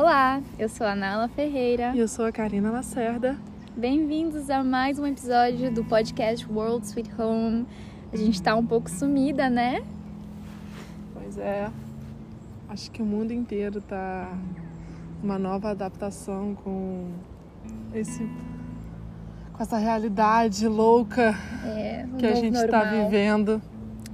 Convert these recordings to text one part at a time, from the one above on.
Olá, eu sou a Nala Ferreira. E eu sou a Karina Lacerda. Bem-vindos a mais um episódio do podcast World Sweet Home. A gente tá um pouco sumida, né? Pois é. Acho que o mundo inteiro tá uma nova adaptação com esse com essa realidade louca é, que a gente está vivendo.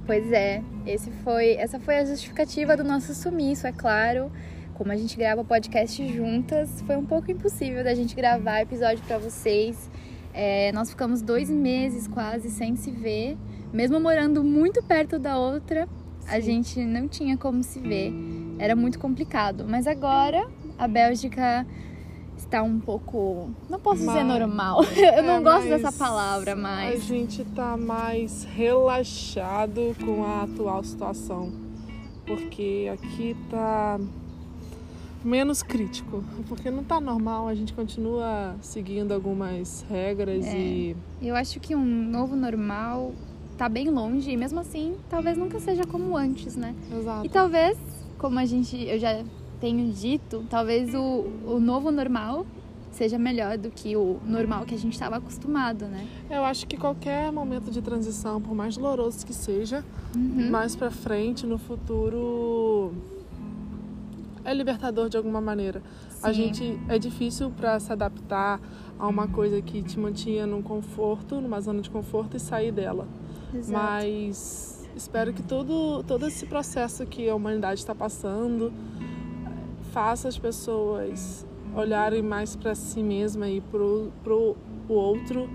Pois é, esse foi, essa foi a justificativa do nosso sumiço, é claro. Como a gente grava podcast juntas, foi um pouco impossível da gente gravar episódio para vocês. É, nós ficamos dois meses quase sem se ver, mesmo morando muito perto da outra, Sim. a gente não tinha como se ver. Era muito complicado. Mas agora a Bélgica está um pouco. Não posso mas, dizer normal. Eu não é, gosto dessa palavra, mas. A gente está mais relaxado com a atual situação. Porque aqui tá menos crítico. Porque não tá normal, a gente continua seguindo algumas regras é, e. Eu acho que um novo normal tá bem longe e mesmo assim talvez nunca seja como antes, né? Exato. E talvez, como a gente. Eu já tenho dito, talvez o, o novo normal seja melhor do que o normal que a gente estava acostumado, né? Eu acho que qualquer momento de transição, por mais doloroso que seja, uhum. mais para frente, no futuro, é libertador de alguma maneira. Sim. A gente é difícil para se adaptar a uma coisa que te mantinha num conforto, numa zona de conforto e sair dela. Exato. Mas espero que todo todo esse processo que a humanidade está passando faça as pessoas olharem mais para si mesma e pro, pro o outro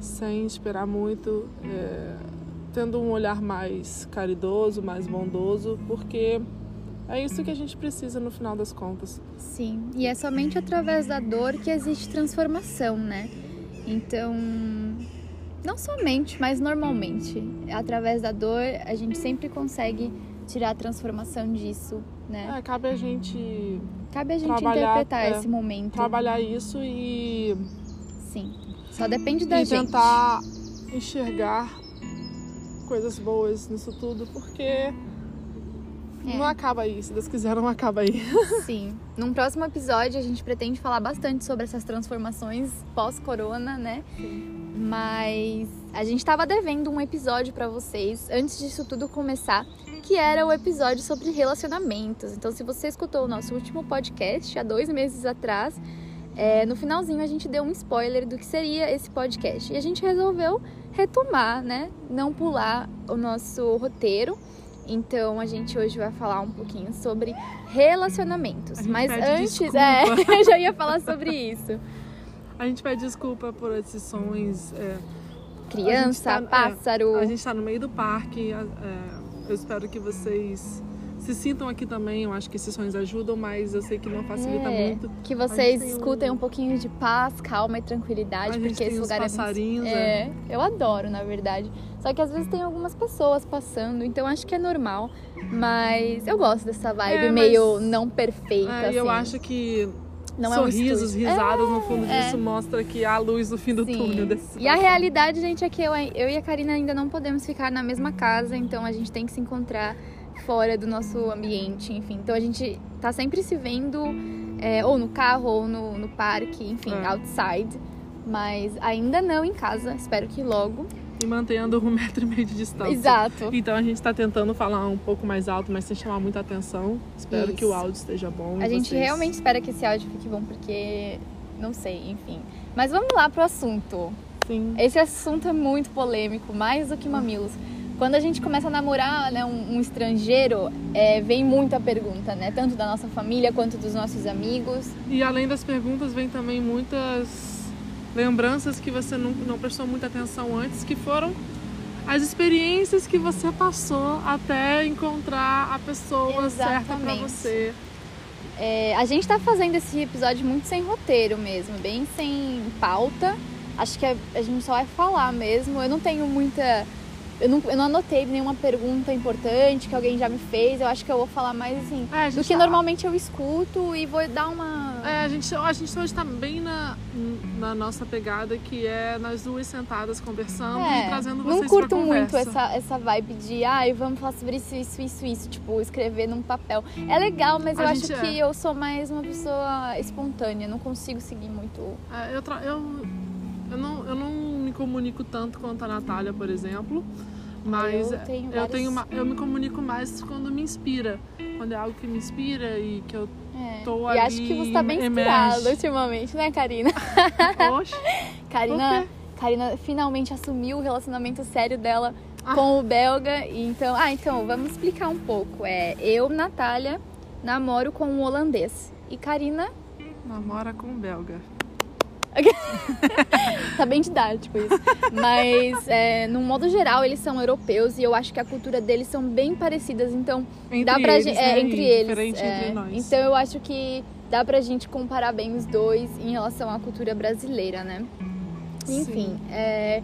sem esperar muito, é, tendo um olhar mais caridoso, mais bondoso, porque é isso que a gente precisa no final das contas. Sim, e é somente através da dor que existe transformação, né? Então, não somente, mas normalmente, através da dor a gente sempre consegue tirar a transformação disso, né? É, cabe a gente. Cabe a gente interpretar é, esse momento. Trabalhar isso e. Sim. Só depende da e gente. Tentar enxergar coisas boas nisso tudo, porque é. não acaba aí. Se Deus quiser, não acaba aí. Sim. Num próximo episódio, a gente pretende falar bastante sobre essas transformações pós-corona, né? Sim. Mas a gente estava devendo um episódio para vocês antes disso tudo começar que era o episódio sobre relacionamentos. Então, se você escutou o nosso último podcast há dois meses atrás, é, no finalzinho a gente deu um spoiler do que seria esse podcast. E a gente resolveu retomar, né? Não pular o nosso roteiro. Então a gente hoje vai falar um pouquinho sobre relacionamentos. Mas antes, desculpa. é, eu já ia falar sobre isso. A gente pede desculpa por esses sons. É, Criança, tá, pássaro. É, a gente está no meio do parque. É, eu espero que vocês se sintam aqui também. Eu acho que esses sonhos ajudam, mas eu sei que não facilita é, muito. Que vocês escutem um... um... pouquinho de paz, calma e tranquilidade, porque esse lugar passarinhos, é, é. Eu adoro, na verdade. Só que às vezes tem algumas pessoas passando, então acho que é normal. Mas eu gosto dessa vibe é, meio não perfeita. É, assim. Eu acho que não sorrisos, é um risadas é, no fundo é. disso mostra que há luz no fim do Sim. túnel desse E a realidade, gente, é que eu, eu e a Karina ainda não podemos ficar na mesma casa, então a gente tem que se encontrar fora do nosso ambiente, enfim. Então a gente tá sempre se vendo é, ou no carro ou no, no parque, enfim, é. outside. Mas ainda não em casa, espero que logo e mantendo um metro e meio de distância. Exato. Então a gente está tentando falar um pouco mais alto, mas sem chamar muita atenção. Espero Isso. que o áudio esteja bom. A gente realmente espera que esse áudio fique bom, porque não sei, enfim. Mas vamos lá pro assunto. Sim. Esse assunto é muito polêmico, mais do que mamilos. Quando a gente começa a namorar né, um, um estrangeiro, é, vem muita pergunta, né? Tanto da nossa família quanto dos nossos amigos. E além das perguntas, vem também muitas lembranças que você não, não prestou muita atenção antes, que foram as experiências que você passou até encontrar a pessoa Exatamente. certa para você. É, a gente está fazendo esse episódio muito sem roteiro mesmo, bem sem pauta. Acho que a, a, gente só vai falar mesmo. Eu não tenho muita eu não, eu não anotei nenhuma pergunta importante que alguém já me fez. Eu acho que eu vou falar mais assim. É, do que tá- normalmente eu escuto e vou dar uma. É, a gente, a gente hoje tá bem na, na nossa pegada, que é nós duas sentadas conversando e trazendo vocês não curto muito essa, essa vibe de ai, vamos falar sobre isso, isso, isso, isso, tipo, escrever num papel. É legal, mas A eu acho que é. eu sou mais uma pessoa espontânea, não consigo seguir muito. É, eu, eu, eu, não, eu não me comunico tanto quanto a Natália, por exemplo. Mas eu tenho eu, tenho uma- eu me comunico mais quando me inspira. Quando é algo que me inspira e que eu É. Tô e acho que ali, você tá bem emerge. inspirada ultimamente, né, Karina? Oxe, Karina? Karina finalmente assumiu o relacionamento sério dela Ah. com o belga. E então, ah, então, vamos explicar um pouco. É, eu, Natália, namoro com um holandês. E Karina namora com um belga. tá bem didático isso. Mas, é, no modo geral, eles são europeus e eu acho que a cultura deles são bem parecidas. Então, Entre dá pra eles, gente. né? É, entre E eles. É. entre nós. Então, eu acho que dá pra gente comparar bem os dois em relação à cultura brasileira, né? Enfim, Sim. é,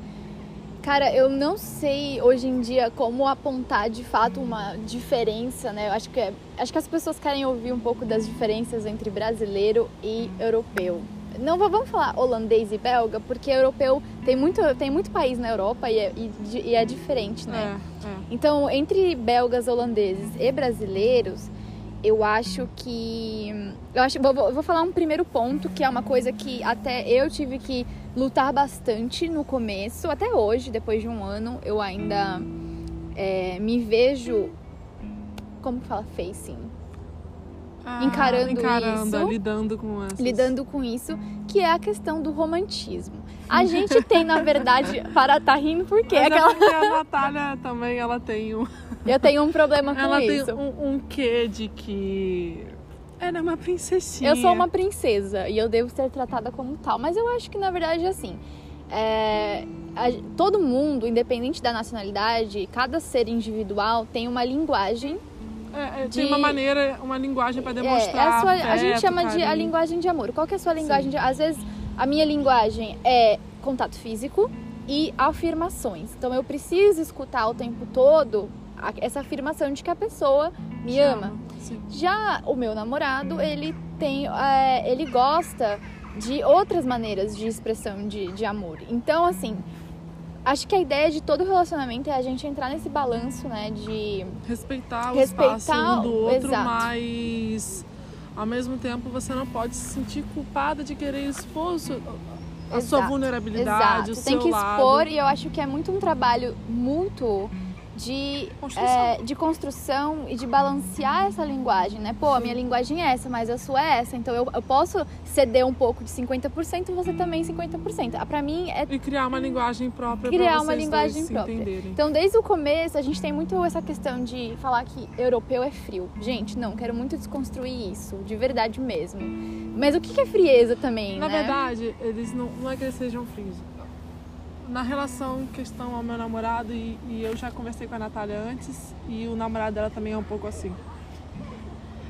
cara, eu não sei hoje em dia como apontar de fato uma diferença, né? Eu acho que, é- acho que as pessoas querem ouvir um pouco das diferenças entre brasileiro e europeu. Não va- vamos falar holandês e belga, porque europeu tem muito, tem muito país na Europa e é, e e é diferente, né? É, é. Então, entre belgas, holandeses e brasileiros, eu acho que. Eu acho, vou, vou- falar um primeiro ponto, que é uma coisa que até eu tive que lutar bastante no começo, até hoje, depois de um ano, eu ainda é, me vejo. Como fala? Facing. Ah, Encarando encarando, isso. lidando com essas. Lidando com isso, que é a questão do romantismo. A gente tem, na verdade, para tá rindo porque Mas é aquela... porque a Natália também, ela tem um, eu tenho um problema com ela tem isso. um, um quê de que ela é uma princessinha. Eu sou uma princesa e eu devo ser tratada como tal. Mas eu acho que na verdade assim. é, a- todo mundo, independente da nacionalidade, cada ser individual tem uma linguagem. É, é, de- Tem uma maneira, uma linguagem pra É, é demonstrar a, sua- a gente afeto, chama de a carinho. linguagem de amor. Qual que é a sua linguagem de Às vezes a minha linguagem é contato físico e afirmações. Então eu preciso escutar o tempo todo essa afirmação de que a pessoa me Te ama. Sim. Já o meu namorado, ele tem. é, ele gosta de outras maneiras de expressão de, de amor. Então, assim, acho que a ideia de todo relacionamento é a gente entrar nesse balanço, né? De. Respeitar o Respeitar espaço um do o- outro, exato. mas ao mesmo tempo você não pode se sentir culpada de querer expor o a sua Exato, vulnerabilidade, o Exato. seu Tem que lado. expor, e eu acho que é muito um trabalho mútuo de Construção. é, de construção e de balancear essa linguagem, né? Pô, a minha linguagem é essa, mas a sua é essa. Então eu, eu posso ceder um pouco de 50%, você também 50%. Ah, Pra mim é E criar uma linguagem própria Criar pra uma linguagem própria. entenderem. Então, desde o começo, a gente tem muito essa questão de falar que europeu é frio. Gente, não, quero muito desconstruir isso, de verdade mesmo. Mas o que que é frieza também, Na né? verdade, eles não, não é que eles sejam frios. Na relação questão ao meu namorado, e, e eu já conversei com a Natália antes, e o namorado dela também é um pouco assim.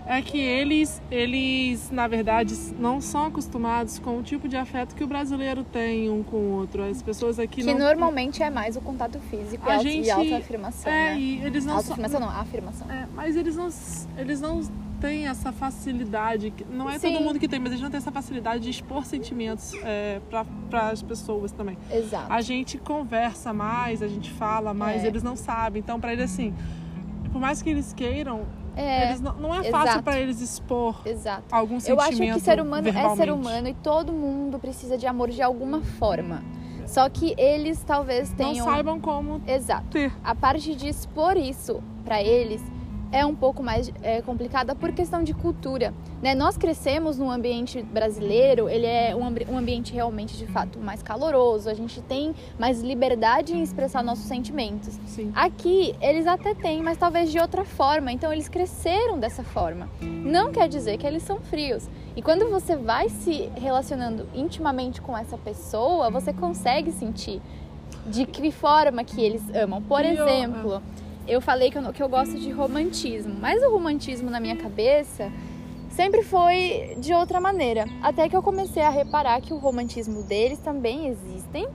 É que eles, eles, na verdade, não são acostumados com o tipo de afeto que o brasileiro tem um com o outro. As pessoas aqui que não. normalmente é mais o contato físico A e gente- e autoafirmação, É, né? e eles não. Autoafirmação não, afirmação. É, mas eles não, eles não têm essa facilidade. Não é Sim. todo mundo que tem, mas eles não têm essa facilidade de expor sentimentos é, para as pessoas também. Exato. A gente conversa mais, a gente fala mais, É. eles não sabem. Então, para eles, assim, por mais que eles queiram, É, eles não, não é fácil exato. para eles expor exato. algum Eu acho que ser humano é ser humano e todo mundo precisa de amor de alguma forma. Só que eles talvez Não tenham. saibam como Exato. ter. A parte de expor isso pra eles é um pouco mais é, complicada por questão de cultura. Né? Nós crescemos num ambiente brasileiro, ele é um, um ambiente realmente de fato mais caloroso, a gente tem mais liberdade em expressar nossos sentimentos. Sim. Aqui eles até têm, mas talvez de outra forma. Então eles cresceram dessa forma. Não quer dizer que eles são frios. E quando você vai se relacionando intimamente com essa pessoa, você consegue sentir de que forma que eles amam. Por exemplo, eu falei que eu, que eu gosto de romantismo, mas o romantismo na minha cabeça sempre foi de outra maneira. Até que eu comecei a reparar que o romantismo deles também existem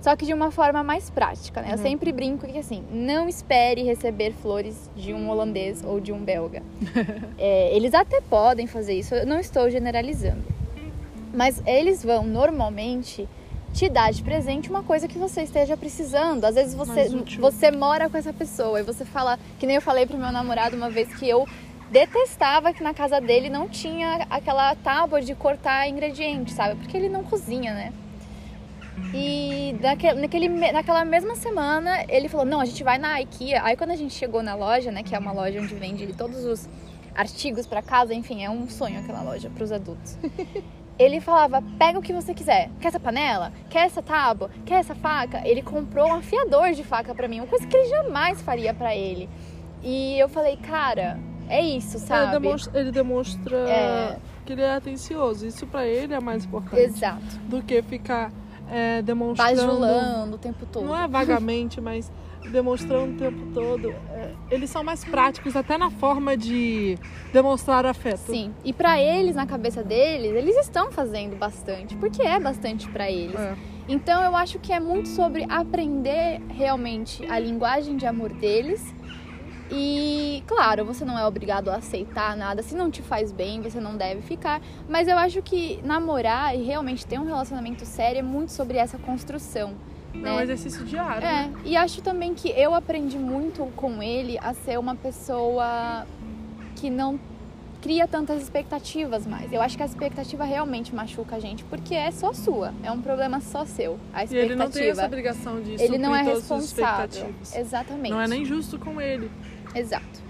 Só que de uma forma mais prática, né? Eu Uhum. sempre brinco que assim, não espere receber flores de um holandês ou de um belga. É, eles até podem fazer isso, eu não estou generalizando. Mas eles vão normalmente te dar de presente uma coisa que você esteja precisando. Às vezes você, você mora com essa pessoa e você fala, que nem eu falei pro meu namorado uma vez que eu detestava que na casa dele não tinha aquela tábua de cortar ingredientes, sabe? Porque ele não cozinha, né? E naquele, naquele, naquela mesma semana ele falou: Não, a gente vai na IKEA. Aí quando a gente chegou na loja, né, que é uma loja onde vende todos os artigos pra casa, enfim, é um sonho aquela loja pros adultos. Ele falava: Pega o que você quiser. Quer essa panela? Quer essa tábua? Quer essa faca? Ele comprou um afiador de faca pra mim, uma coisa que ele jamais faria pra ele. E eu falei: Cara, é isso, Ele sabe? demonstra, ele demonstra É. que ele é atencioso. Isso pra ele é mais importante Exato. do que ficar é, demonstrando. Bajulando o tempo todo. Não é vagamente, mas demonstrando o tempo todo. É, eles são mais práticos até na forma de demonstrar afeto. Sim, e pra eles, na cabeça deles, eles estão fazendo bastante, porque é bastante pra eles. É. Então eu acho que é muito sobre aprender realmente a linguagem de amor deles. E, claro, você não é obrigado a aceitar nada. Se não te faz bem, você não deve ficar. Mas eu acho que namorar e realmente ter um relacionamento sério é muito sobre essa construção. É um né? exercício diário. É, e acho também que eu aprendi muito com ele a ser uma pessoa que não cria tantas expectativas mais. Eu acho que a expectativa realmente machuca a gente, porque é só sua, é um problema só seu. A E expectativa. ele não tem essa obrigação de Ele não é responsável. Exatamente. Não é nem justo com ele. Exato.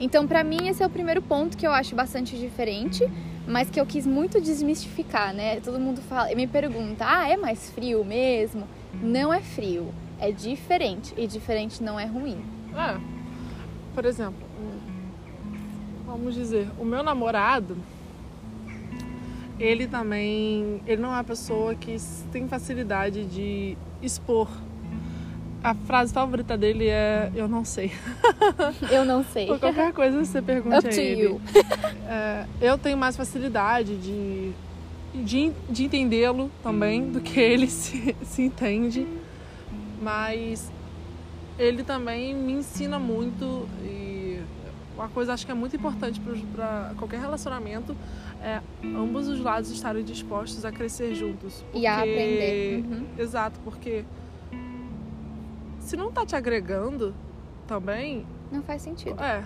Então, pra mim, esse é o primeiro ponto que eu acho bastante diferente, mas que eu quis muito desmistificar, né? Todo mundo fala, me pergunta: "Ah, é mais frio mesmo?" Não é frio, é diferente e diferente não é ruim. É. Por exemplo, vamos dizer, o meu namorado, ele também, ele não é uma pessoa que tem facilidade de expor. A frase favorita dele é eu não sei. Eu não sei. Ou qualquer coisa você pergunte Up a ele. É, eu tenho mais facilidade de, de, de entendê-lo também do que ele se, se entende. Mas ele também me ensina muito e uma coisa acho que é muito importante para qualquer relacionamento é ambos os lados estarem dispostos a crescer juntos. E a Porque- aprender. Uhum. Exato, porque se não tá te agregando também, Não faz sentido. é.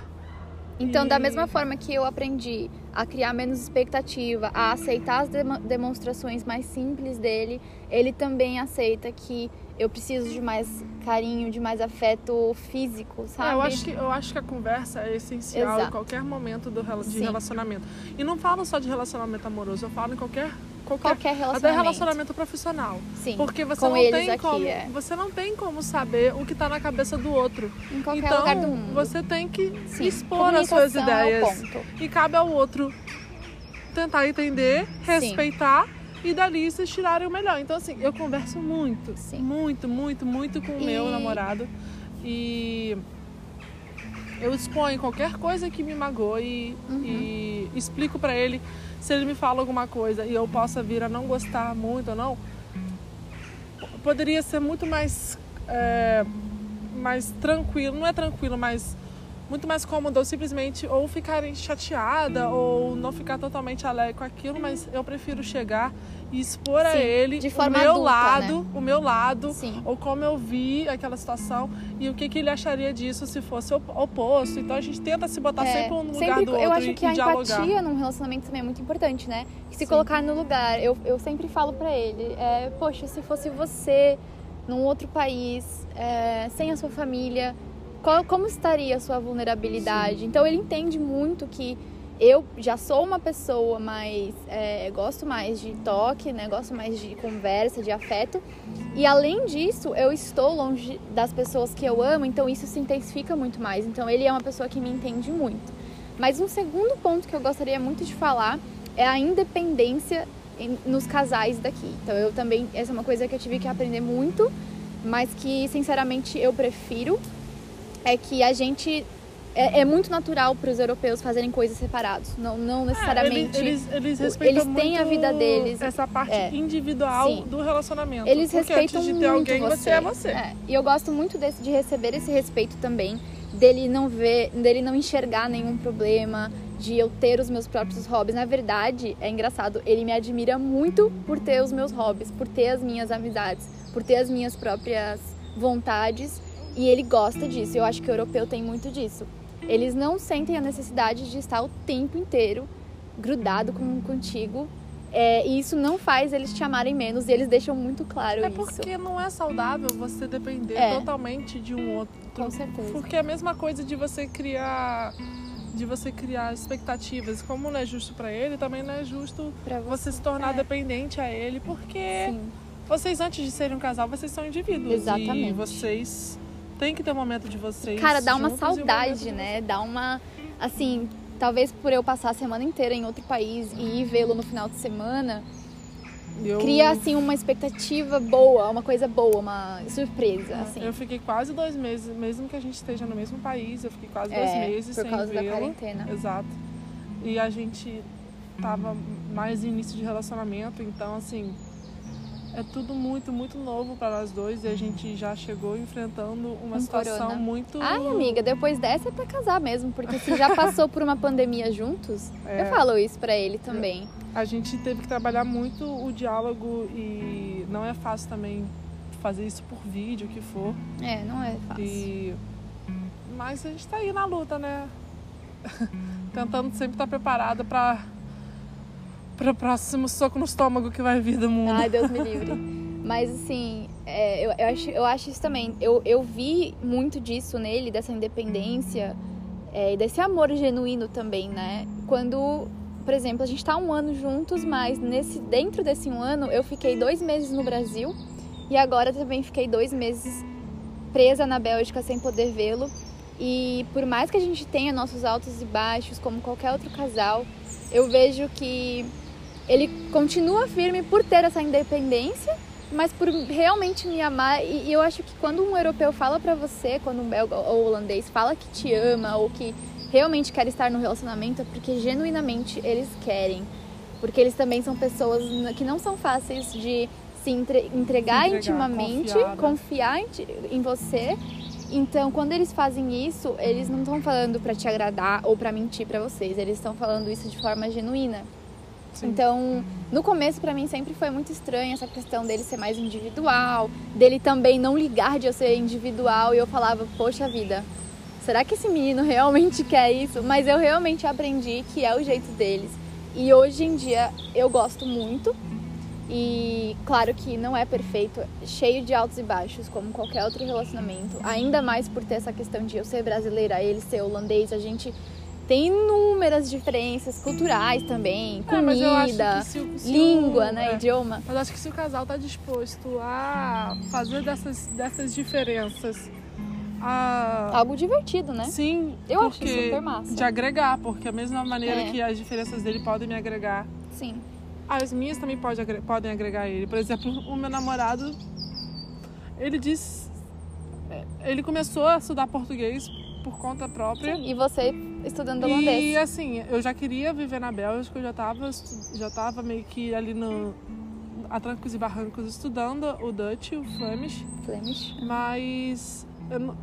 Então, da mesma forma que eu aprendi a criar menos expectativa, a aceitar as demo- demonstrações mais simples dele, ele também aceita que eu preciso de mais carinho, de mais afeto físico, sabe? É, eu, acho que, eu acho que a conversa é essencial Exato. em qualquer momento do, de Sim. relacionamento. E não falo só de relacionamento amoroso, eu falo em qualquer. Qualquer, Qualquer até relacionamento. relacionamento profissional. Sim, Porque você não tem aqui, como. é. Você não tem como saber o que tá na cabeça do outro. em qualquer então, lugar do mundo. você tem que Sim, expor as suas é ideias. ponto. E cabe ao outro tentar entender, respeitar e dali vocês tirarem o melhor. Então, assim, eu converso muito, Sim. muito, muito, muito com o E- meu namorado. E eu exponho qualquer coisa que me magoe Uhum. e explico pra ele se ele me fala alguma coisa e eu possa vir a não gostar muito ou não. Poderia ser muito mais, é, mais tranquilo, não é tranquilo, mas muito mais cômodo eu simplesmente ou ficar chateada ou não ficar totalmente alegre com aquilo, mas eu prefiro chegar e expor a Sim, ele de forma o meu adulta, lado, o meu lado, Sim. ou como eu vi aquela situação e o que, que ele acharia disso se fosse op- oposto. Então a gente tenta se botar É, sempre no lugar sempre- do outro eu acho e, que e a dialogar. empatia num relacionamento também é muito importante, né? Se Sim. colocar no lugar. Eu, eu sempre falo pra ele, é, poxa, se fosse você num outro país, é, sem a sua família, qual- como estaria a sua vulnerabilidade? Então ele entende muito que eu já sou uma pessoa mais. é, gosto mais de toque, né? Gosto mais de conversa, de afeto. E além disso, eu estou longe das pessoas que eu amo, então isso se intensifica muito mais. Então ele é uma pessoa que me entende muito. Mas um segundo ponto que eu gostaria muito de falar é a independência nos casais daqui. Então eu também, essa é uma coisa que eu tive que aprender muito, mas que sinceramente eu prefiro é que a gente é, é muito natural para os europeus fazerem coisas separados, não, não necessariamente. É, eles, eles, eles respeitam eles têm a vida deles. Essa parte É. individual Sim. do relacionamento. Eles Porque respeitam antes de ter muito alguém, você. você é você. É, E eu gosto muito desse, de receber esse respeito também, dele não ver, dele não enxergar nenhum problema, de eu ter os meus próprios hobbies. Na verdade, é engraçado, ele me admira muito por ter os meus hobbies, por ter as minhas amizades, por ter as minhas próprias vontades, e ele gosta disso. Eu acho que o europeu tem muito disso. Eles não sentem a necessidade de estar o tempo inteiro grudado com, contigo. É, e isso não faz eles te amarem menos, e eles deixam muito claro É isso. porque não é saudável você depender É. totalmente de um outro. Com certeza. Porque é a mesma coisa de você criar de você criar expectativas. Como não é justo pra ele, também não é justo Pra você se tornar É. dependente a ele, porque Sim. vocês antes de serem um casal, vocês são indivíduos Exatamente. e vocês têm que ter um momento de vocês. Cara, dá uma um saudade, de né? Dá uma. Assim, talvez por eu passar a semana inteira em outro país e ir vê-lo no final de semana, Eu- cria, assim, uma expectativa boa, uma coisa boa, uma surpresa, assim. Eu fiquei quase dois meses, mesmo que a gente esteja no mesmo país, eu fiquei quase dois É, meses por sem causa da vê-lo. quarentena. Exato. E a gente tava mais em início de relacionamento, então assim, é tudo muito, muito novo para nós dois e a gente já chegou enfrentando uma Um situação corona. muito. Ai, amiga, depois dessa é pra casar mesmo, porque se já passou por uma pandemia juntos, É. eu falo isso pra ele também. A gente teve que trabalhar muito o diálogo e não é fácil também fazer isso por vídeo, o que for. É, não é fácil. E... Mas a gente tá aí na luta, né? Tentando sempre estar preparada para para o próximo soco no estômago que vai vir do mundo. Ai, Deus me livre. Mas assim, é, eu, eu, acho, eu acho isso também. Eu, eu vi muito disso nele, dessa independência é, desse amor genuíno também, né? Quando, por exemplo, a gente tá um ano juntos, mas nesse, dentro desse um ano eu fiquei dois meses no Brasil e agora também fiquei dois meses presa na Bélgica sem poder vê-lo. E por mais que a gente tenha nossos altos e baixos, como qualquer outro casal, eu vejo que ele continua firme por ter essa independência, mas por realmente me amar. E, e eu acho que quando um europeu fala pra você, quando um belga ou holandês fala que te ama ou que realmente quer estar no relacionamento, é porque genuinamente eles querem. Porque eles também são pessoas que não são fáceis de se entre- entregar, entregar, intimamente, confiar, né? confiar em, em você. Então, quando eles fazem isso, eles não estão falando pra te agradar ou pra mentir pra vocês. Eles estão falando isso de forma genuína. Sim. Então, no começo pra mim sempre foi muito estranho essa questão dele ser mais individual, dele também não ligar de eu ser individual e eu falava, poxa vida, será que esse menino realmente quer isso? Mas eu realmente aprendi que é o jeito deles. E hoje em dia eu gosto muito. E claro que não é perfeito, cheio de altos e baixos, como qualquer outro relacionamento. Ainda mais por ter essa questão de eu ser brasileira, ele ser holandês, a gente tem inúmeras diferenças culturais também, É, comida, que se língua, né, é. idioma. Mas acho que se o casal tá disposto a fazer dessas, dessas diferenças. A... Algo divertido, né? Sim, Eu acho super massa. de agregar, porque a mesma maneira É. que as diferenças dele podem me agregar, Sim. as minhas também pode podem agregar ele. Por exemplo, o meu namorado, ele disse, é, ele começou a estudar português por conta própria. Sim, E você estudando E holandês. assim, eu já queria viver na Bélgica, eu já tava, estu- já tava meio que ali no a trancos e barrancos estudando o Dutch, o Flemish, Flemish. mas não-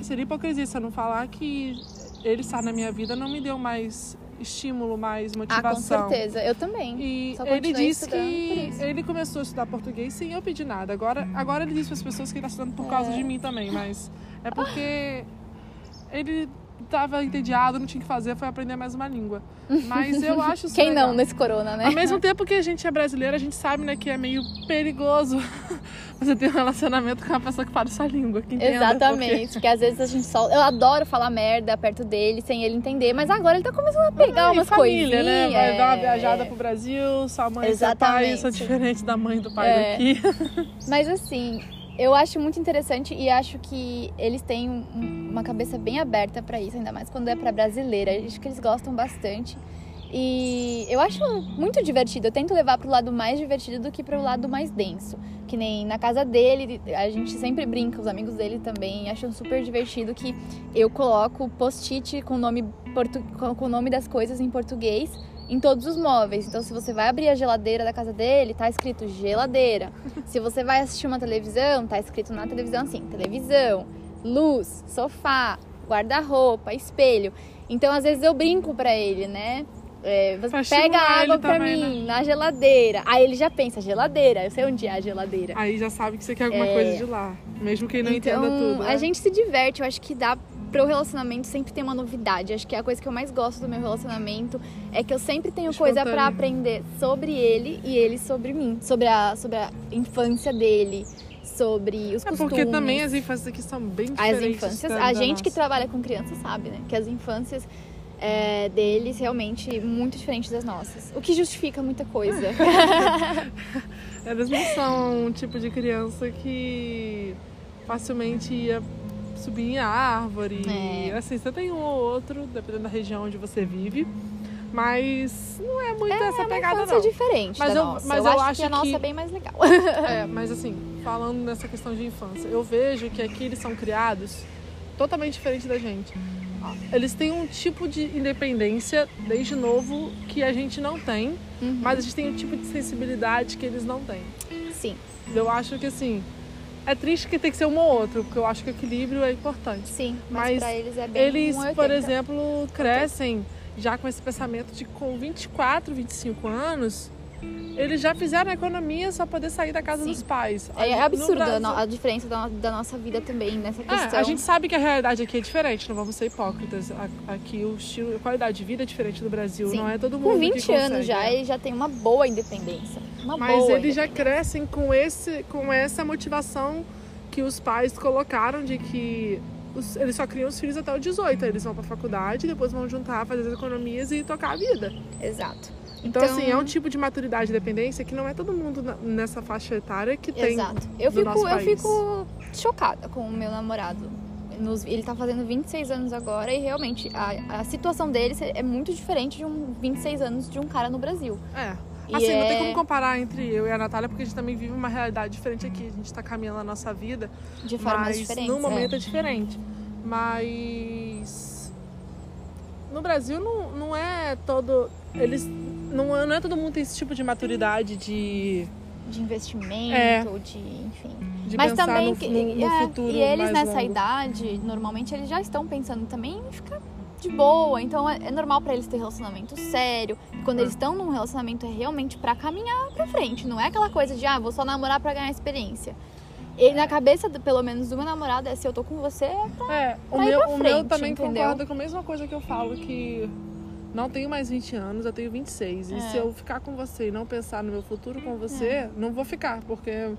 seria hipocrisia se eu não falar que ele estar na minha vida não me deu mais estímulo, mais Ah, com motivação. certeza. Eu também. E ele disse que ele começou a estudar português sem eu pedir nada. Agora, agora ele diz para as pessoas que ele está estudando por causa É. de mim também, mas é porque ele estava entediado, não tinha o que fazer, foi aprender mais uma língua. Mas eu acho isso Quem legal. não nesse corona, né? Ao mesmo tempo que a gente é brasileira, a gente sabe, né, que é meio perigoso você ter um relacionamento com uma pessoa que fala sua língua, que. Exatamente, porque às vezes a gente só. Eu adoro falar merda perto dele sem ele entender, mas agora ele tá começando a pegar porque- umas família, coisinhas. né? Vai dar uma é, viajada é. pro Brasil, sua mãe e seu pai Exatamente. são diferentes da mãe e do pai É. daqui. Mas assim, eu acho muito interessante e acho que eles têm um- uma cabeça bem aberta pra isso, ainda mais quando é pra brasileira. Acho que eles gostam bastante. E eu acho muito divertido. Eu tento levar pro lado mais divertido do que pro lado mais denso. Que nem na casa dele, a gente sempre brinca, os amigos dele também acham super divertido que eu coloco post-it com o nome, com o nome das coisas em português em todos os móveis. Então, se você vai abrir a geladeira da casa dele, tá escrito geladeira. Se você vai assistir uma televisão, tá escrito na televisão assim: televisão, luz, sofá, guarda-roupa, espelho. Então, às vezes eu brinco pra ele, né? É, você pega água pra também, mim né? na geladeira. Aí ele já pensa, geladeira, eu sei onde é a geladeira. Aí já sabe que você quer alguma é... coisa de lá. Mesmo quem não então, entenda tudo. Né? A gente se diverte, eu acho que dá pro relacionamento sempre tem uma novidade. Acho que é a coisa que eu mais gosto do meu relacionamento é que eu sempre tenho coisa para aprender sobre ele e ele sobre mim, sobre a, sobre a infância dele, sobre os é costumes. porque também as infâncias aqui são bem diferentes. As infâncias, a gente nossa. que trabalha com crianças sabe, né? Que as infâncias é, deles realmente muito diferentes das nossas. O que justifica muita coisa. Eles não são um tipo de criança que facilmente ia subir em árvore. É. Assim, você tem um ou outro, dependendo da região onde você vive. Mas não é muito é, essa pegada, não. É diferente mas eu, nossa. Mas eu, eu acho, acho, que a nossa é bem mais legal. É, mas assim, falando nessa questão de infância, eu vejo que aqui eles são criados totalmente diferente da gente eles têm um tipo de independência desde novo que a gente não tem, uhum. mas a gente tem um tipo de sensibilidade que eles não têm. Sim. Eu acho que assim, é triste que tem que ser um ou outro, porque eu acho que o equilíbrio é importante. Sim, mas, mas eles é bem Eles, por exemplo, crescem já com esse pensamento de com 24, 25 anos, eles já fizeram a economia só poder sair da casa Sim. dos pais. É, é absurdo a, a, diferença da, da, nossa vida também nessa questão. É, a gente sabe que a realidade aqui é diferente, não vamos ser hipócritas. Aqui o estilo, a qualidade de vida é diferente do Brasil, Sim. não é todo mundo Com 20 que anos já, é. ele já tem uma boa independência. Uma Mas boa eles já crescem com, esse, com essa motivação que os pais colocaram de que os, eles só criam os filhos até o 18. Aí eles vão pra faculdade, depois vão juntar, fazer as economias e tocar a vida. Exato. Então, então, assim, é um tipo de maturidade e dependência que não é todo mundo nessa faixa etária que tem. Exato. Eu fico, eu fico chocada com o meu namorado. Nos, ele tá fazendo 26 anos agora e realmente a, a situação dele é muito diferente de um 26 anos de um cara no Brasil. É. E assim, é... não tem como comparar entre eu e a Natália, porque a gente também vive uma realidade diferente aqui. A gente tá caminhando a nossa vida. De formas diferentes. No momento é, é diferente. Mas. No Brasil não, não é todo. Eles não, é, não é todo mundo tem esse tipo de maturidade de. De investimento, é. de. enfim. De Mas também. No, no, no é, futuro e eles nessa longo. idade, normalmente eles já estão pensando também em ficar de boa. Então é, é normal para eles ter relacionamento sério. Quando eles estão num relacionamento é realmente para caminhar pra frente. Não é aquela coisa de, ah, vou só namorar para ganhar experiência. E na cabeça, pelo menos, do meu namorado é se eu tô com você, é pra, é, o meu, pra frente, o meu também entendeu? concorda com a mesma coisa que eu falo que não tenho mais 20 anos, eu tenho 26. É. E se eu ficar com você e não pensar no meu futuro com você, é. não vou ficar, porque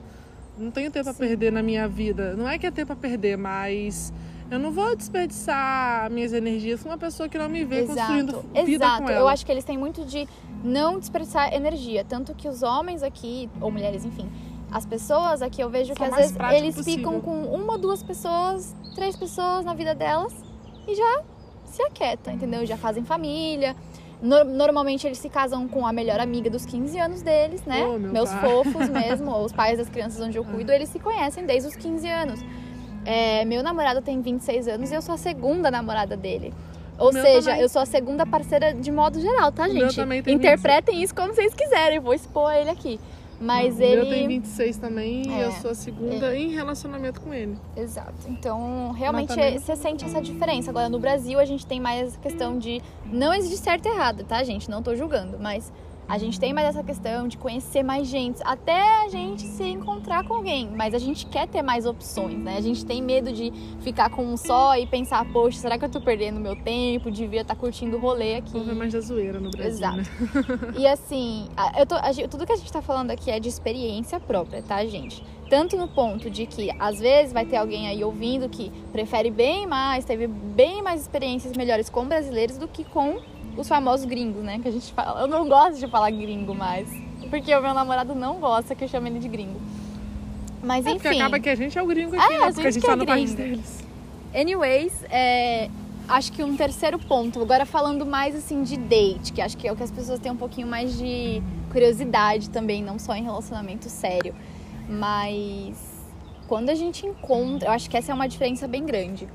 não tenho tempo Sim. a perder na minha vida. Não é que é tempo a perder, mas eu não vou desperdiçar minhas energias com uma pessoa que não me vê Exato. construindo vida Exato. com ela. Eu acho que eles têm muito de não desperdiçar energia. Tanto que os homens aqui, ou mulheres, enfim, as pessoas aqui eu vejo que às vezes eles possível. ficam com uma, duas pessoas, três pessoas na vida delas e já se aquieta, entendeu? Já fazem família. No, normalmente eles se casam com a melhor amiga dos 15 anos deles, né? Oh, meu Meus pai. fofos mesmo, os pais das crianças onde eu cuido, eles se conhecem desde os 15 anos. É, meu namorado tem 26 anos e eu sou a segunda namorada dele. Ou seja, também. eu sou a segunda parceira de modo geral, tá, gente? Interpretem 26. isso como vocês quiserem, vou expor ele aqui. Mas não, ele. Eu tenho 26 também é, e eu sou a segunda é. em relacionamento com ele. Exato. Então, realmente é, você sente essa diferença. Agora, no Brasil, a gente tem mais essa questão de. Não existe certo e errado, tá, gente? Não tô julgando, mas a gente tem mais essa questão de conhecer mais gente, até a gente se encontrar com alguém, mas a gente quer ter mais opções, né? A gente tem medo de ficar com um só e pensar, poxa, será que eu tô perdendo meu tempo? Devia estar tá curtindo o rolê aqui. Vou ver mais da zoeira no Brasil. Exato. Né? e assim, eu tô, tudo que a gente tá falando aqui é de experiência própria, tá, gente? Tanto no ponto de que às vezes vai ter alguém aí ouvindo que prefere bem mais, teve bem mais experiências melhores com brasileiros do que com os famosos gringos, né? Que a gente fala. Eu não gosto de falar gringo mais. Porque o meu namorado não gosta que eu chame ele de gringo. Mas é, enfim. Porque acaba que a gente é o gringo aqui, é, né? Porque a gente, a gente tá no país deles. Anyways, é, acho que um terceiro ponto, agora falando mais assim de date, que acho que é o que as pessoas têm um pouquinho mais de curiosidade também, não só em relacionamento sério, mas quando a gente encontra, eu acho que essa é uma diferença bem grande.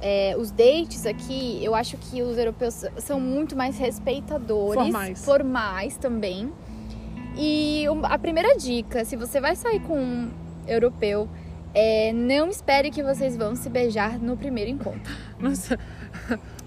É, os dates aqui, eu acho que os europeus são muito mais respeitadores, Formais. formais também. E a primeira dica, se você vai sair com um europeu, é, não espere que vocês vão se beijar no primeiro encontro. Nossa.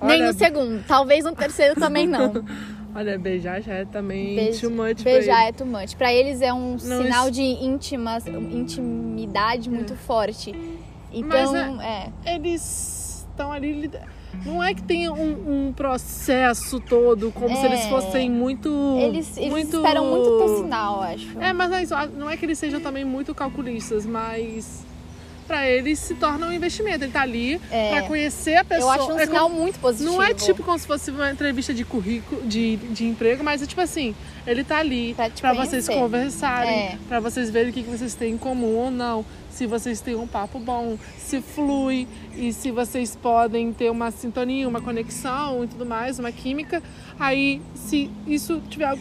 Nem Olha, no segundo, talvez no terceiro também não. olha, beijar já é também Beij- too much Beijar é too much. Pra eles é um Não, sinal isso- de íntima, intimidade muito forte. Mas Então, é. Eles estão ali. Não é que tenha um, um processo todo, como se É. eles fossem muito. Eles, eles muito... esperam muito teu sinal, acho. É, mas não é isso. Não é que eles sejam também muito calculistas, mas pra eles se torna um investimento. Ele tá ali É. pra conhecer a pessoa. Eu acho um É sinal como- muito positivo. Não é tipo como se fosse uma entrevista de currículo, de, de emprego, mas é tipo assim, ele tá ali pra vocês conversarem, É. pra vocês verem o que vocês têm em comum ou não, se vocês têm um papo bom, se flui e se vocês podem ter uma sintonia, uma conexão e tudo mais, uma química. Aí, se isso tiver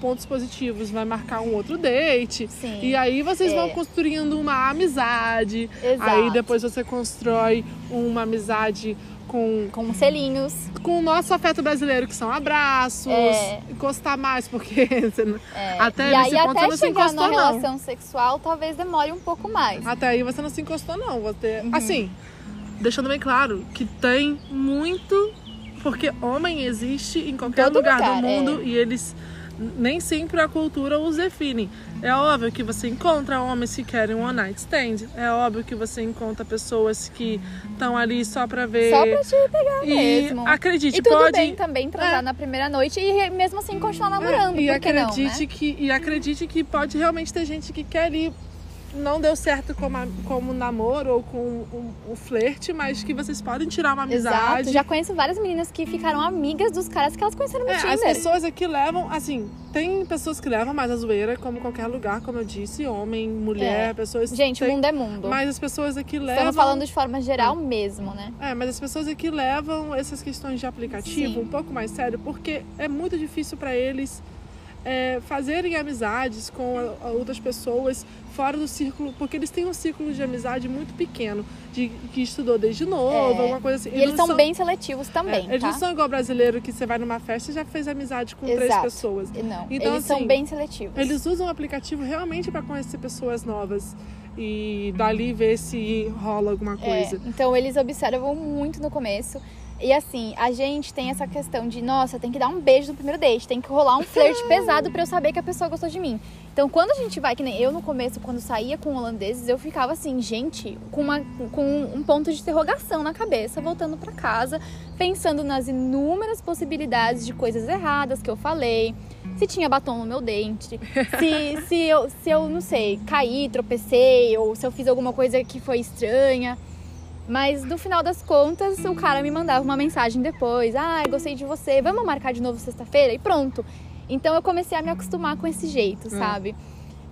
pontos positivos, vai marcar um outro date. Sim. E aí vocês É. vão construindo uma amizade. Exato. Aí depois você constrói uma amizade com Com selinhos. com o nosso afeto brasileiro, que são abraços, É. encostar mais, porque você É. até e aí, ponto até não se chegar na não. relação sexual, talvez demore um pouco mais. Até aí você não se encostou, não. Você... Uhum. Assim, deixando bem claro que tem muito. Porque homem existe em qualquer todo lugar, lugar, do mundo é. e eles. Nem sempre a cultura os define. É óbvio que você encontra homens que querem um one night stand. É óbvio que você encontra pessoas que estão ali só pra ver. Só pra te pegar e mesmo. acredite, E tudo pode. bem também transar É. na primeira noite e mesmo assim continuar namorando. e por que não, acredite né? que e acredite que pode realmente ter gente que quer ir não deu certo como, a- como namoro ou com um, um flerte, mas que vocês podem tirar uma amizade. Exato. Já conheço várias meninas que ficaram amigas dos caras que elas conheceram no É, as Tinder. pessoas aqui levam, assim, tem pessoas que levam mais a zoeira, como qualquer lugar, como eu disse, homem, mulher, É. pessoas. Gente, tem, mundo é mundo. Mas as pessoas aqui levam. Estamos falando de forma geral mesmo, né? É, mas as pessoas aqui levam essas questões de aplicativo Sim. um pouco mais sério, porque é muito difícil para eles é, fazerem amizades com a- a outras pessoas fora do círculo, porque eles têm um círculo de amizade muito pequeno, de que estudou desde novo, É. alguma coisa assim. E eles não são bem seletivos é, também, eles tá? não são igual brasileiro que você vai numa festa e já fez amizade com três Exato. pessoas. Não, Então, eles são assim, bem seletivos. Eles usam o aplicativo realmente para conhecer pessoas novas e dali ver se rola alguma É, coisa. então eles observam muito no começo. E assim, a gente tem essa questão de, nossa, tem que dar um beijo no primeiro date, tem que rolar um flerte pesado pra eu saber que a pessoa gostou de mim. Então, quando a gente vai, que nem eu no começo, quando saía com holandeses, eu ficava assim, gente, com, uma, com um ponto de interrogação na cabeça, voltando pra casa, pensando nas inúmeras possibilidades de coisas erradas que eu falei. Se tinha batom no meu dente, se, se, eu, se eu, não sei, caí, tropecei, ou se eu fiz alguma coisa que foi estranha. Mas no final das contas, o cara me mandava uma mensagem depois: Ah, gostei de você, vamos marcar de novo sexta-feira? E pronto. Então eu comecei a me acostumar com esse jeito, sabe?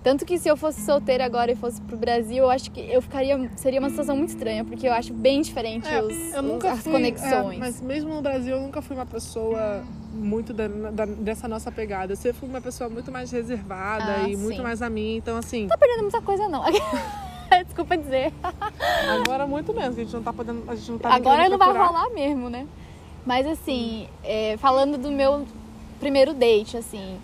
Tanto que se eu fosse solteira agora e fosse pro Brasil, eu acho que eu ficaria. Seria uma situação muito estranha, porque eu acho bem diferente É, os, eu os- nunca as fui, conexões. é, mas mesmo no Brasil, eu nunca fui uma pessoa muito da- da- dessa nossa pegada. Eu sempre fui uma pessoa muito mais reservada Ah, e muito sim. mais a mim. Então, assim, Não tá perdendo muita coisa, não. Desculpa dizer. agora muito menos, a gente não tá podendo. A gente não tá Agora não vai rolar mesmo, né? Mas assim, é, falando do meu primeiro date, assim,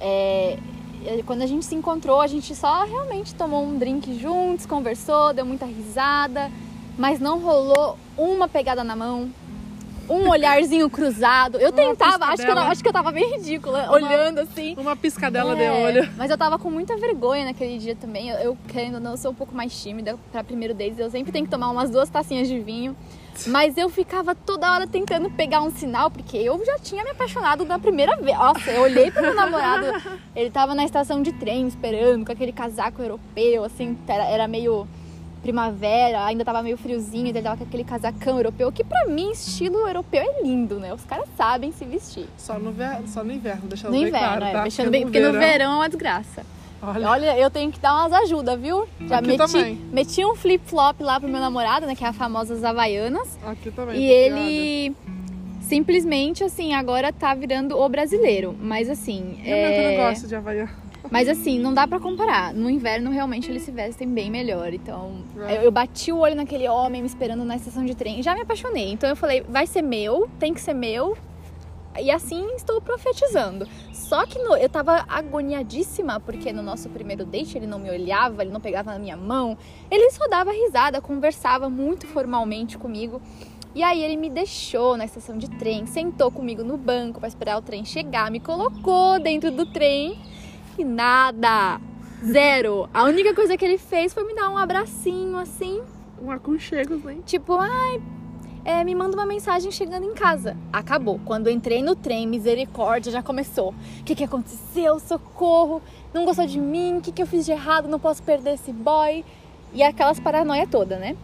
é, é, quando a gente se encontrou, a gente só realmente tomou um drink juntos, conversou, deu muita risada, mas não rolou uma pegada na mão, um olharzinho cruzado. Eu Uma tentava, acho que, eu, acho que eu tava bem ridícula, olhando assim. Uma piscadela É, de olho. Mas eu tava com muita vergonha naquele dia também. Eu, eu querendo ou não, eu sou um pouco mais tímida pra primeiro date. Eu sempre tenho que tomar umas duas tacinhas de vinho. Mas eu ficava toda hora tentando pegar um sinal, porque eu já tinha me apaixonado na primeira vez. Nossa, eu olhei pro meu namorado, ele tava na estação de trem esperando, com aquele casaco europeu, assim, era, era meio primavera, ainda tava meio friozinho, então ele tava com aquele casacão europeu, que pra mim, estilo europeu é lindo, né? Os caras sabem se vestir. Só no, ver... Só no inverno, deixando No bem inverno, claro, é, tá? deixando bem, porque no verão é uma desgraça. Olha. Olha, eu tenho que dar umas ajudas, viu? Já Aqui meti, também. meti um flip-flop lá pro meu namorado, né? Que é a famosa Havaianas. Aqui também. E tô ele simplesmente, assim, agora tá virando o brasileiro. Mas assim. E meu que é... não gosta de Havaiana. Mas assim, não dá pra comparar. No inverno, realmente, eles se vestem bem melhor. Então, eu, eu bati o olho naquele homem me esperando na estação de trem. Já me apaixonei. Então, eu falei, vai ser meu, tem que ser meu. E assim, estou profetizando. Só que no- eu tava agoniadíssima, porque no nosso primeiro date ele não me olhava, ele não pegava na minha mão. Ele só dava risada, conversava muito formalmente comigo. E aí ele me deixou na estação de trem, sentou comigo no banco pra esperar o trem chegar, me colocou dentro do trem nada. Zero. A única coisa que ele fez foi me dar um abracinho assim, Um aconchego, né? tipo, ai, é, me manda uma mensagem chegando em casa. Acabou. Quando entrei no trem, misericórdia, já começou. O que, que aconteceu? Socorro. Não gostou de mim? O que, que eu fiz de errado? Não posso perder esse boy. E aquelas paranoia toda, né?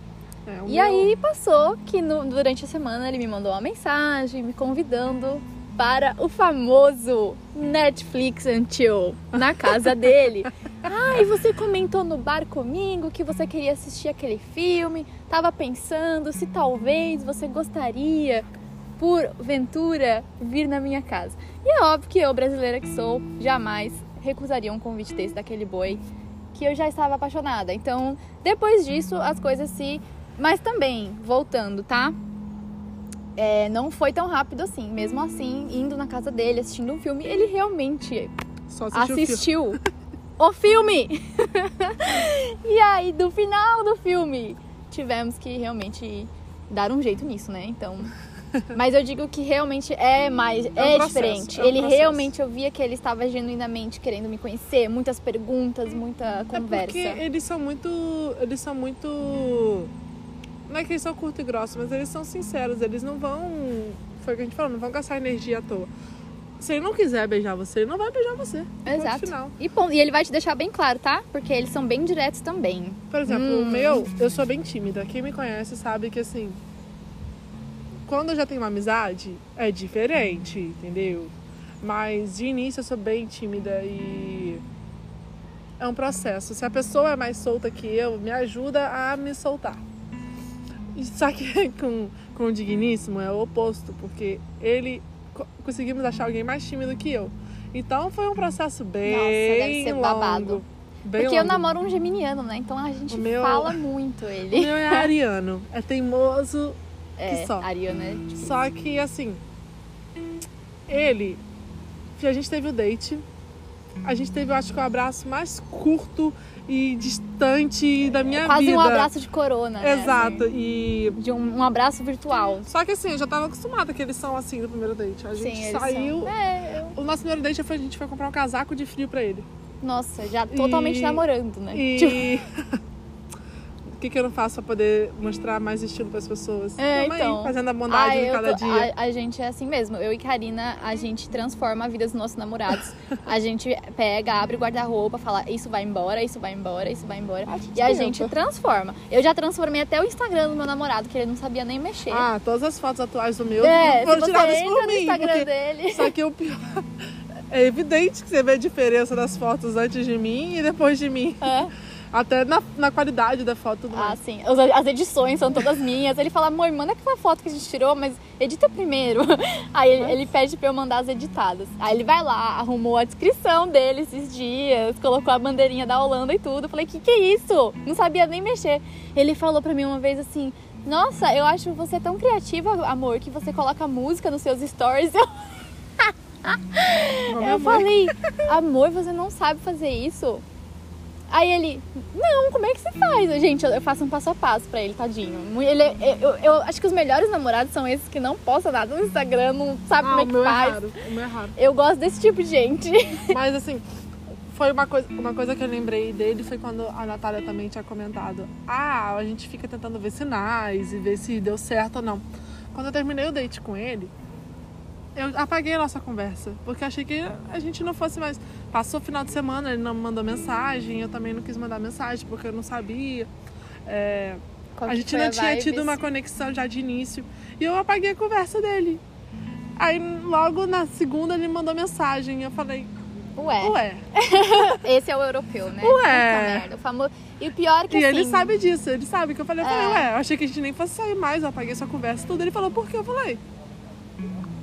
É, E meu- aí passou que no- durante a semana ele me mandou uma mensagem me convidando para o famoso Netflix Chill na casa dele. Ai, você comentou no bar comigo que você queria assistir aquele filme. Tava pensando se talvez você gostaria, por ventura, vir na minha casa. E é óbvio que eu, brasileira que sou, jamais recusaria um convite desse daquele boi que eu já estava apaixonada. Então, depois disso, as coisas se. Mas também, voltando, tá? É, não foi tão rápido assim. Mesmo assim, indo na casa dele, assistindo um filme, ele realmente assistiu o filme. assistiu o filme. e aí, do final do filme, tivemos que realmente dar um jeito nisso, né? Então. Mas eu digo que realmente é mais. É um É, processo, diferente. é um ele processo. realmente, eu via que ele estava genuinamente querendo me conhecer, muitas perguntas, muita É conversa. porque eles são muito. Eles são muito. Não é que eles são curto e grosso, mas eles são sinceros. Eles não vão. Foi o que a gente falou, não vão gastar energia à toa. Se ele não quiser beijar você, ele não vai beijar você. Exato. Final. E, ponto. e ele vai te deixar bem claro, tá? Porque eles são bem diretos também. Por exemplo, Hum. o meu, eu sou bem tímida. Quem me conhece sabe que assim. Quando eu já tenho uma amizade, é diferente, entendeu? Mas de início eu sou bem tímida e. É um processo. Se a pessoa é mais solta que eu, me ajuda a me soltar. Só que com, com o Digníssimo é o oposto, porque ele co- conseguimos achar alguém mais tímido que eu. Então foi um processo bem deve ser longo. babado. Bem Porque eu longo. namoro um geminiano, né? Então a gente O meu- fala muito O ele. meu é ariano. É teimoso. É, só. Ariana é difícil. Só que, assim, ele. A gente teve o date. A gente teve, eu acho que, o abraço mais curto e distante da minha Quase vida. um abraço de corona, né? Exato. assim. E. De um, um abraço virtual. Só que assim, eu já tava acostumada que eles são assim no primeiro date. A gente Sim, saiu. É, eu- O nosso primeiro date foi a gente foi comprar um casaco de frio pra ele. Nossa, já totalmente E- namorando, né? Tipo, E. O que, que eu não faço pra poder mostrar mais estilo pras pessoas? É, Tamo aí, então. fazendo a bondade ai, em eu cada tô- dia. A, a gente é assim mesmo. Eu e Karina, a gente transforma a vida dos nossos namorados. A gente pega, abre o guarda-roupa, fala isso vai embora, isso vai embora, isso vai embora. A E a gente transforma. Eu já transformei até o Instagram do meu namorado, que ele não sabia nem mexer. Ah, todas as fotos atuais do meu é, foram tiradas por mim. Instagram porque- dele. Só que o pior. É evidente que você vê a diferença das fotos antes de mim e depois de mim. É. Até na, na qualidade da foto do Ah, sim. Os- As edições são todas minhas. Ele fala, amor, manda aquela foto que a gente tirou, mas edita primeiro. Aí ele, ele pede pra eu mandar as editadas. Aí ele vai lá, arrumou a descrição dele esses dias, colocou a bandeirinha da Holanda e tudo. Eu falei, que que é isso? Não sabia nem mexer. Ele falou pra mim uma vez assim, nossa, eu acho você tão criativa, amor, que você coloca música nos seus stories. Eu, eu falei, amor, você não sabe fazer isso? Aí ele, não, como é que você faz? Gente, eu eu faço um passo a passo pra ele, tadinho. Ele, é- eu, eu acho que os melhores namorados são esses que não postam nada no Instagram, não sabe Ah, como é que meu é faz. raro. O meu é raro. Eu gosto desse tipo de gente. Mas assim, foi uma coisa, uma coisa que eu lembrei dele foi quando a Natália também tinha comentado. Ah, a gente fica tentando ver sinais e ver se deu certo ou não. Quando eu terminei o date com ele, eu apaguei a nossa conversa. Porque achei que a gente não fosse mais. Passou o final de semana, ele não me mandou mensagem, eu também não quis mandar mensagem porque eu não sabia. É, a gente não tinha vibes? tido uma conexão já de início. E eu apaguei a conversa dele. Aí logo na segunda ele mandou mensagem. Eu falei, Ué. Ué. Esse é o europeu, né? Ué. Merda. O famoso... E o pior é que E assim... ele sabe disso, ele sabe que eu falei, eu falei, É. ué, eu achei que a gente nem fosse sair mais, eu apaguei sua conversa e tudo. Ele falou, por quê? Eu falei,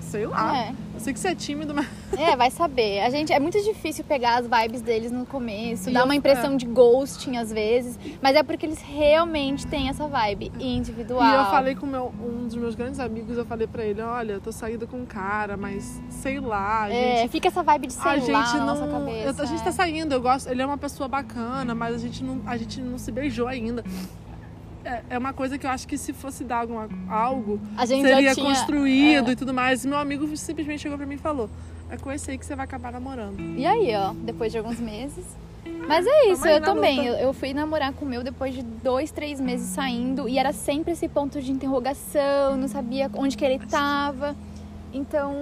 sei lá. É. Eu sei que você é tímido, mas. É, vai saber. A gente é muito difícil pegar as vibes deles no começo, dá uma impressão é. de ghosting às vezes, mas é porque eles realmente têm essa vibe individual. E eu falei com meu, um dos meus grandes amigos, eu falei pra ele, olha, eu tô saindo com um cara, mas sei lá, É, gente. fica essa vibe de sei A lá gente na não. nossa cabeça. eu- a gente é. tá saindo, eu gosto. Ele é uma pessoa bacana, mas a gente não, a gente não se beijou ainda. É, é uma coisa que eu acho que se fosse dar alguma, algo, A gente seria tinha... construído e tudo mais. E meu amigo simplesmente chegou pra mim e falou: É com esse aí que você vai acabar namorando. E aí, ó, depois de alguns meses. Mas é isso, eu também. Eu, eu fui namorar com o meu depois de dois, três meses saindo. E era sempre esse ponto de interrogação, não sabia onde que ele tava. Então,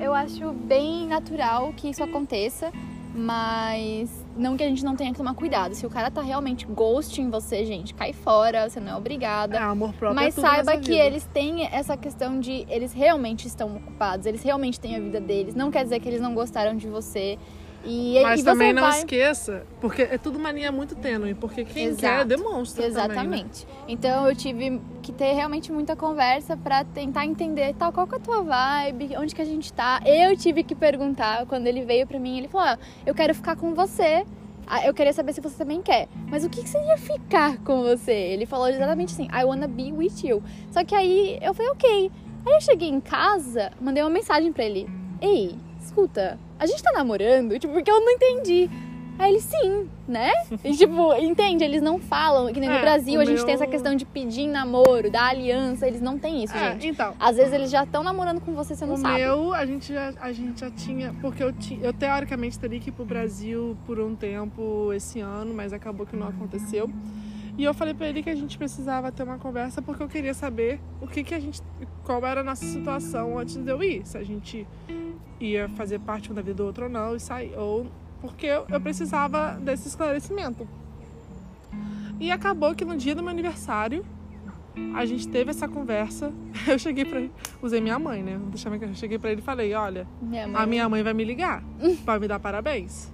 eu acho bem natural que isso aconteça. Mas não que a gente não tenha que tomar cuidado. Se o cara tá realmente ghosting você, gente, cai fora, você não é obrigada. É, amor próprio. Mas é saiba que vida. eles têm essa questão de eles realmente estão ocupados, eles realmente têm a vida deles. Não quer dizer que eles não gostaram de você. E, Mas e também não vai... esqueça, porque é tudo uma linha muito tênue, porque quem Exato. quer demonstra também, né? Exatamente. Então eu tive que ter realmente muita conversa pra tentar entender tal qual que é a tua vibe, onde que a gente tá. Eu tive que perguntar quando ele veio pra mim, ele falou: "Ó, eu quero ficar com você". Ah, Eu queria saber se você também quer. Mas o que, que seria ficar com você? Ele falou exatamente assim: I wanna be with you. Só que aí eu falei, ok. Aí eu cheguei em casa, mandei uma mensagem pra ele: Ei, escuta, a gente tá namorando? Tipo, porque eu não entendi. Aí ele, sim, né? E, tipo, entende? Eles não falam. Que nem no É, Brasil o a gente tem essa meu- questão de pedir namoro, da aliança. Eles não têm isso, É, gente. então, Às vezes eles já estão namorando com você, você não o sabe. meu, a gente, já, a gente já tinha. Porque eu, ti, eu teoricamente teria que ir pro Brasil por um tempo esse ano, mas acabou que não aconteceu. E eu falei pra ele que a gente precisava ter uma conversa porque eu queria saber o que, que a gente. qual era a nossa situação antes de eu ir. Se a gente ia fazer parte um da vida do outro ou não, e sair. Ou porque eu, precisava desse esclarecimento. E acabou que no dia do meu aniversário, a gente teve essa conversa. Eu cheguei pra ele, usei minha mãe, né? Vou deixar minha- Eu cheguei pra ele e falei: olha, Minha a minha mãe vai me ligar pra me dar parabéns.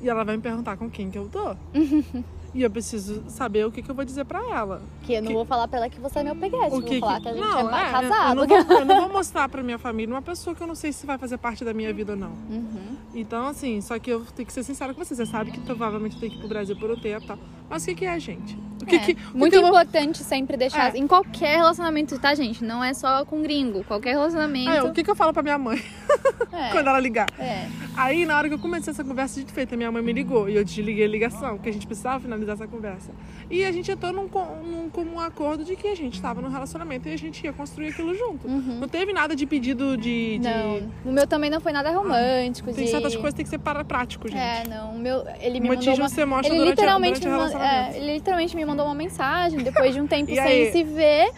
E ela vai me perguntar com quem que eu tô. e eu preciso saber o que, que eu vou dizer pra ela. Que eu não que- vou falar pra ela que você é meu peguete. O Vou que falar que... a gente não, é, é, casado. Eu não, vou, eu não vou mostrar pra minha família uma pessoa que eu não sei se vai fazer parte da minha vida ou não. Uhum. Então, assim, só que eu tenho que ser sincera com você. Você sabe que provavelmente tem que ir pro Brasil por um tempo tal. Mas o que, que é, gente? O que É, que, o que Muito que eu importante sempre deixar. É. Em qualquer relacionamento, tá, gente? Não é só com gringo. Qualquer relacionamento. É, o que, que eu falo pra minha mãe quando É. ela ligar? é. Aí, na hora que eu comecei essa conversa, de feita, minha mãe me ligou e eu desliguei a ligação, porque a gente precisava finalizar essa conversa. E a gente entrou num, num comum acordo de que a gente estava num relacionamento e a gente ia construir aquilo junto. Não teve nada de pedido de. de- Uhum. Não, o meu também não foi nada romântico. Tem de... certas coisas que tem que ser para prático, gente. É, não. O meu, ele me Uma mandou uma... você mostra Ele durante, a- literalmente, durante o manda- relacionamento. É, ele literalmente me mandou uma mensagem depois de um tempo sem aí? se ver.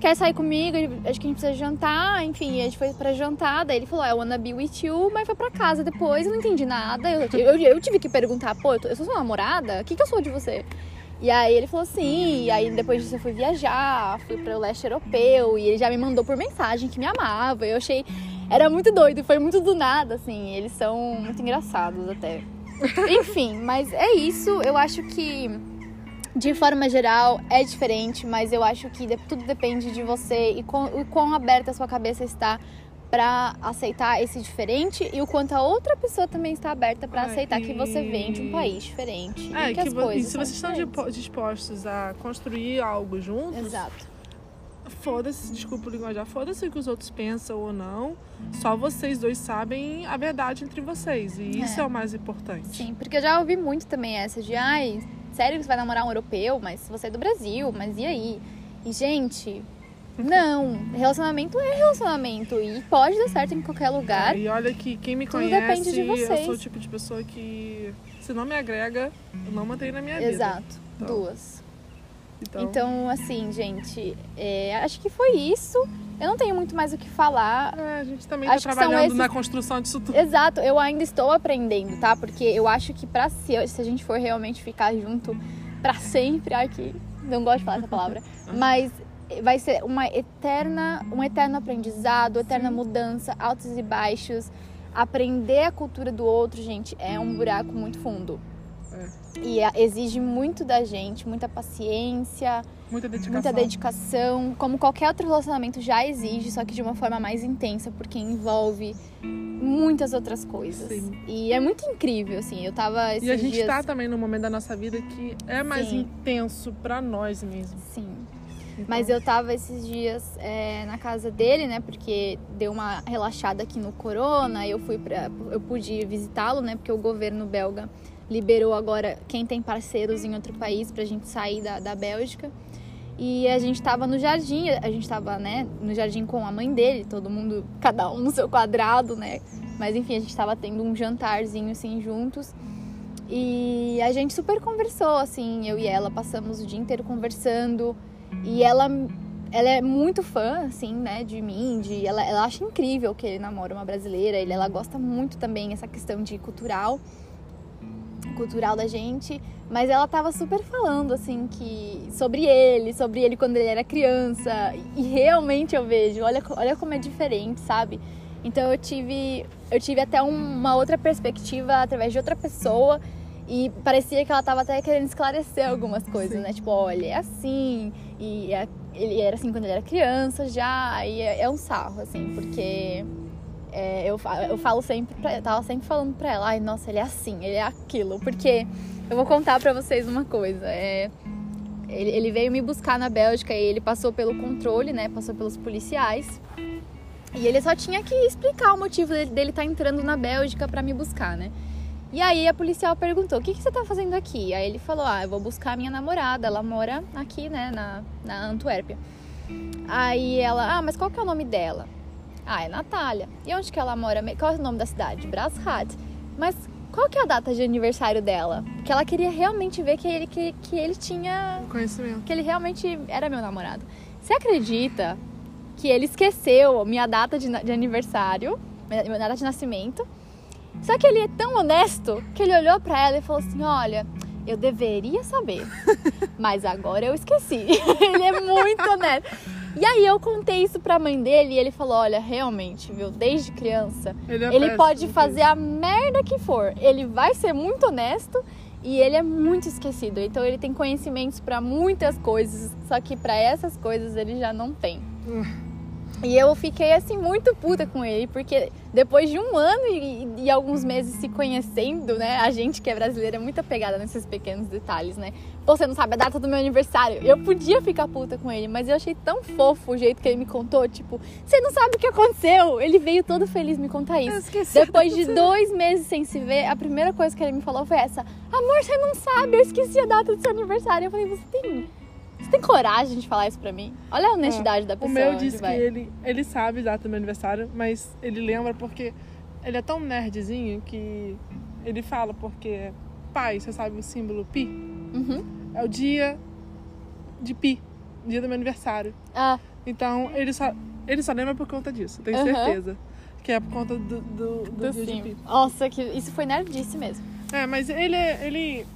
Quer sair comigo? Acho que a gente precisa jantar. Enfim, a gente foi pra jantar. Daí ele falou, I wanna be with you. Mas foi pra casa depois. Eu não entendi nada. Eu, eu, eu tive que perguntar, pô, eu, tô- eu sou sua namorada? O que, que eu sou de você? E aí ele falou sim, e aí depois disso eu fui viajar, fui para o leste europeu, e ele já me mandou por mensagem que me amava. Eu achei. Era muito doido, foi muito do nada, assim. Eles são muito engraçados até. Enfim, mas é isso. Eu acho que, de forma geral, é diferente, mas eu acho que tudo depende de você e quão, o quão aberta a sua cabeça está pra aceitar esse diferente e o quanto a outra pessoa também está aberta pra Ah, aceitar que você e- vem de um país diferente. É, e que, que as coisas e se vocês estão dispostos a construir algo juntos, Exato. Foda-se, desculpa o linguajar, foda-se o que os outros pensam ou não. Só vocês dois sabem a verdade entre vocês. E isso É. é, o mais importante. Sim, porque eu já ouvi muito também essa de ai, sério que você vai namorar um europeu, mas você é do Brasil, mas e aí? E, gente, não, relacionamento é relacionamento e pode dar certo em qualquer lugar. É, e olha que quem me Tudo conhece, de eu vocês. sou o tipo de pessoa que se não me agrega, eu não mantenho na minha vida. Exato, Então, duas. Então, Então, assim, gente, é, acho que foi isso. Eu não tenho muito mais o que falar. é, a gente também tá são trabalhando esses- na construção disso tudo. Exato, eu ainda estou aprendendo, tá? Porque eu acho que pra se, se a gente for realmente ficar junto pra sempre, ai que não gosto de falar essa palavra, mas vai ser uma eterna, um eterno aprendizado, eterna mudança, altos e baixos. aprender a cultura do outro, gente, é um buraco muito fundo. É. E exige muito da gente, muita paciência, muita dedicação. muita dedicação, como qualquer outro relacionamento já exige, só que de uma forma mais intensa, porque envolve muitas outras coisas. Sim. E é muito incrível, assim. Eu tava esses E a gente dias... tá também num momento da nossa vida que é mais Sim. intenso para nós mesmo. Sim. Então... Mas eu tava esses dias é, na casa dele, né? Porque deu uma relaxada aqui no corona. Eu fui para, eu pude visitá-lo, né? Porque o governo belga liberou agora quem tem parceiros em outro país pra gente sair da, da Bélgica. E a gente tava no jardim, a gente tava, né, no jardim com a mãe dele, todo mundo, cada um no seu quadrado, né? Mas enfim, a gente tava tendo um jantarzinho assim juntos. E a gente super conversou, assim, eu e ela passamos o dia inteiro conversando. E ela ela é muito fã, assim, né, de mim, de ela, ela acha incrível que ele namora uma brasileira, ele, ela gosta muito também essa questão de cultural cultural da gente, mas ela tava super falando assim que sobre ele, sobre ele quando ele era criança, e realmente eu vejo, olha, olha como é diferente, sabe? Então eu tive eu tive até uma outra perspectiva através de outra pessoa e parecia que ela tava até querendo esclarecer algumas coisas, Sim. né? Tipo, olha, é assim, e é, ele era assim quando ele era criança já, e é, é um sarro, assim, porque é, eu, eu falo sempre, pra, eu tava sempre falando pra ela, ai, nossa, ele é assim, ele é aquilo. Porque eu vou contar pra vocês uma coisa. É, ele, ele veio me buscar na Bélgica e ele passou pelo controle, né? Passou pelos policiais. E ele só tinha que explicar o motivo dele estar tá entrando na Bélgica para me buscar, né? E aí a policial perguntou: O que, que você tá fazendo aqui? Aí ele falou: Ah, eu vou buscar a minha namorada, ela mora aqui, né, na, na Antuérpia. Aí ela: Ah, mas qual que é o nome dela? Ah, é Natália. E onde que ela mora? Qual é o nome da cidade? Brashat. Mas qual que é a data de aniversário dela? Porque ela queria realmente ver que ele, que, que ele tinha... Conhecimento. Que ele realmente era meu namorado. Você acredita que ele esqueceu minha data de, de aniversário, minha data de nascimento? Só que ele é tão honesto que ele olhou para ela e falou assim, olha... Eu deveria saber, mas agora eu esqueci. ele é muito honesto. E aí eu contei isso pra mãe dele e ele falou: olha, realmente, viu, desde criança, ele, é ele pode fazer a merda que for. Ele vai ser muito honesto e ele é muito esquecido. Então ele tem conhecimentos para muitas coisas, só que para essas coisas ele já não tem. E eu fiquei assim muito puta com ele, porque depois de um ano e, e, alguns meses se conhecendo, né? A gente que é brasileira é muito apegada nesses pequenos detalhes, né? Pô, você não sabe a data do meu aniversário. Eu podia ficar puta com ele, mas eu achei tão fofo o jeito que ele me contou. Tipo, você não sabe o que aconteceu. Ele veio todo feliz me contar isso. Depois de dois meses sem se ver, a primeira coisa que ele me falou foi essa: Amor, você não sabe, eu esqueci a data do seu aniversário. Eu falei, você tem você tem coragem de falar isso pra mim? Olha a honestidade da pessoa. O meu disse que ele, ele sabe a data do meu aniversário, mas ele lembra porque ele é tão nerdzinho que ele fala porque pai, você sabe o símbolo pi? Uhum. É o dia de pi, dia do meu aniversário. Ah. Então ele só, ele só lembra por conta disso, tenho uhum. certeza. Que é por conta do, do, do, do dia sim. de pi. Nossa, que isso foi nerdice mesmo. É, mas ele, ele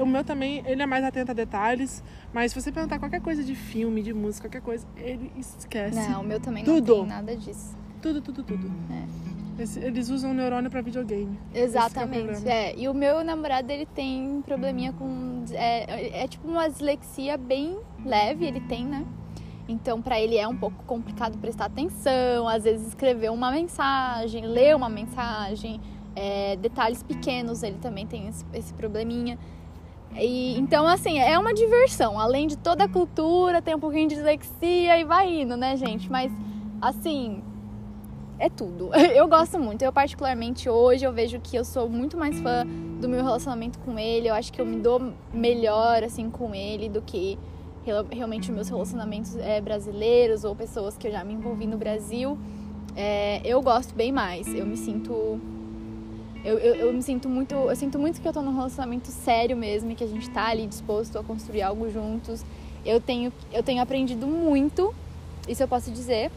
o meu também, ele é mais atento a detalhes, mas se você perguntar qualquer coisa de filme, de música, qualquer coisa, ele esquece. Não, o meu também tudo. não tem nada disso. Tudo, tudo, tudo. É. eles usam neurônio para videogame. É Exatamente. É, é, E o meu namorado, ele tem probleminha com. É, é tipo uma dislexia bem leve, ele tem, né? Então, para ele é um pouco complicado prestar atenção, às vezes escrever uma mensagem, ler uma mensagem, é, detalhes pequenos, ele também tem esse, esse probleminha. E, então, assim, é uma diversão. Além de toda a cultura, tem um pouquinho de dislexia e vai indo, né, gente? Mas, assim, é tudo. Eu gosto muito. Eu, particularmente, hoje, eu vejo que eu sou muito mais fã do meu relacionamento com ele. Eu acho que eu me dou melhor, assim, com ele do que realmente os meus relacionamentos é, brasileiros ou pessoas que eu já me envolvi no Brasil. É, eu gosto bem mais. Eu me sinto eu, eu, eu, me sinto muito. Eu sinto muito que eu tô num relacionamento sério mesmo e que a gente tá ali disposto a construir algo juntos. Eu tenho, eu tenho aprendido muito, isso eu posso dizer.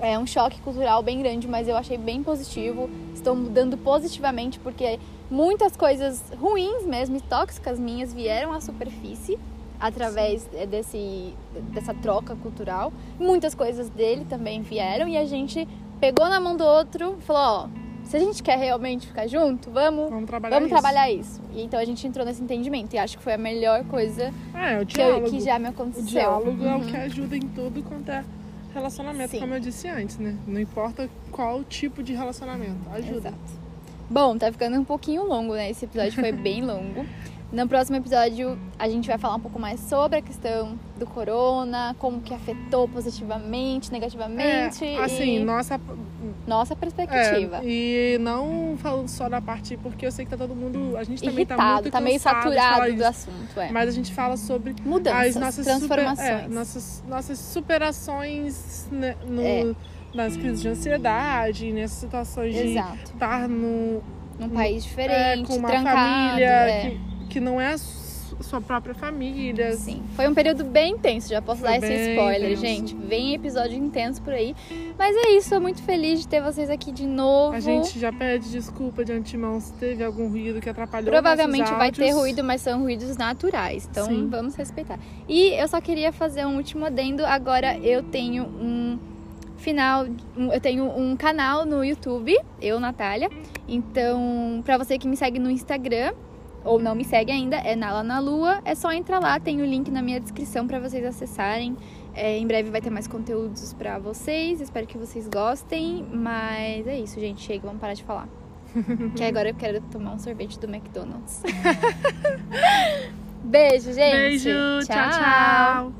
É um choque cultural bem grande, mas eu achei bem positivo. Estou mudando positivamente porque muitas coisas ruins mesmo, tóxicas minhas, vieram à superfície através desse, dessa troca cultural. Muitas coisas dele também vieram e a gente pegou na mão do outro, falou, ó, se a gente quer realmente ficar junto, vamos, Vamos trabalhar vamos isso. trabalhar isso. E então a gente entrou nesse entendimento e acho que foi a melhor coisa É, o que, eu- que já me O aconteceu. diálogo é o Uhum. que ajuda em tudo quanto é relacionamento, Sim. como eu disse antes, né? Não importa qual tipo de relacionamento, ajuda. Exato. Bom, tá ficando um pouquinho longo, né? Esse episódio foi bem longo. No próximo episódio, a gente vai falar um pouco mais sobre a questão do corona, como que afetou positivamente, negativamente É, assim, e nossa. Nossa perspectiva. É, e não falando só da parte, porque eu sei que tá todo mundo. A gente também tá Irritado, muito tá meio saturado do assunto, é. Mas a gente fala sobre Mudanças, as nossas transformações. super- é, nossas, nossas superações né, no, É. nas crises de ansiedade, nessas situações de estar no, Num país é, diferente, com uma trancado. família é. que, que não é a sua própria família. Sim, foi um período bem intenso, já posso Foi dar esse spoiler, intenso. gente. Vem episódio intenso por aí. Mas é isso, tô muito feliz de ter vocês aqui de novo. A gente já pede desculpa de antemão se teve algum ruído que atrapalhou Provavelmente vai ter ruído, mas são ruídos naturais. Então Sim. vamos respeitar. E eu só queria fazer um último adendo. Agora eu tenho um final. eu tenho um canal no YouTube, eu, Natália. Então, pra você que me segue no Instagram. Ou não me segue ainda, é Nala na Lua. É só entrar lá, tem o link na minha descrição pra vocês acessarem. É, em breve vai ter mais conteúdos pra vocês. Espero que vocês gostem. Mas é isso, gente. Chega, vamos parar de falar. que agora eu quero tomar um sorvete do McDonald's. Beijo, gente. Beijo, tchau. tchau.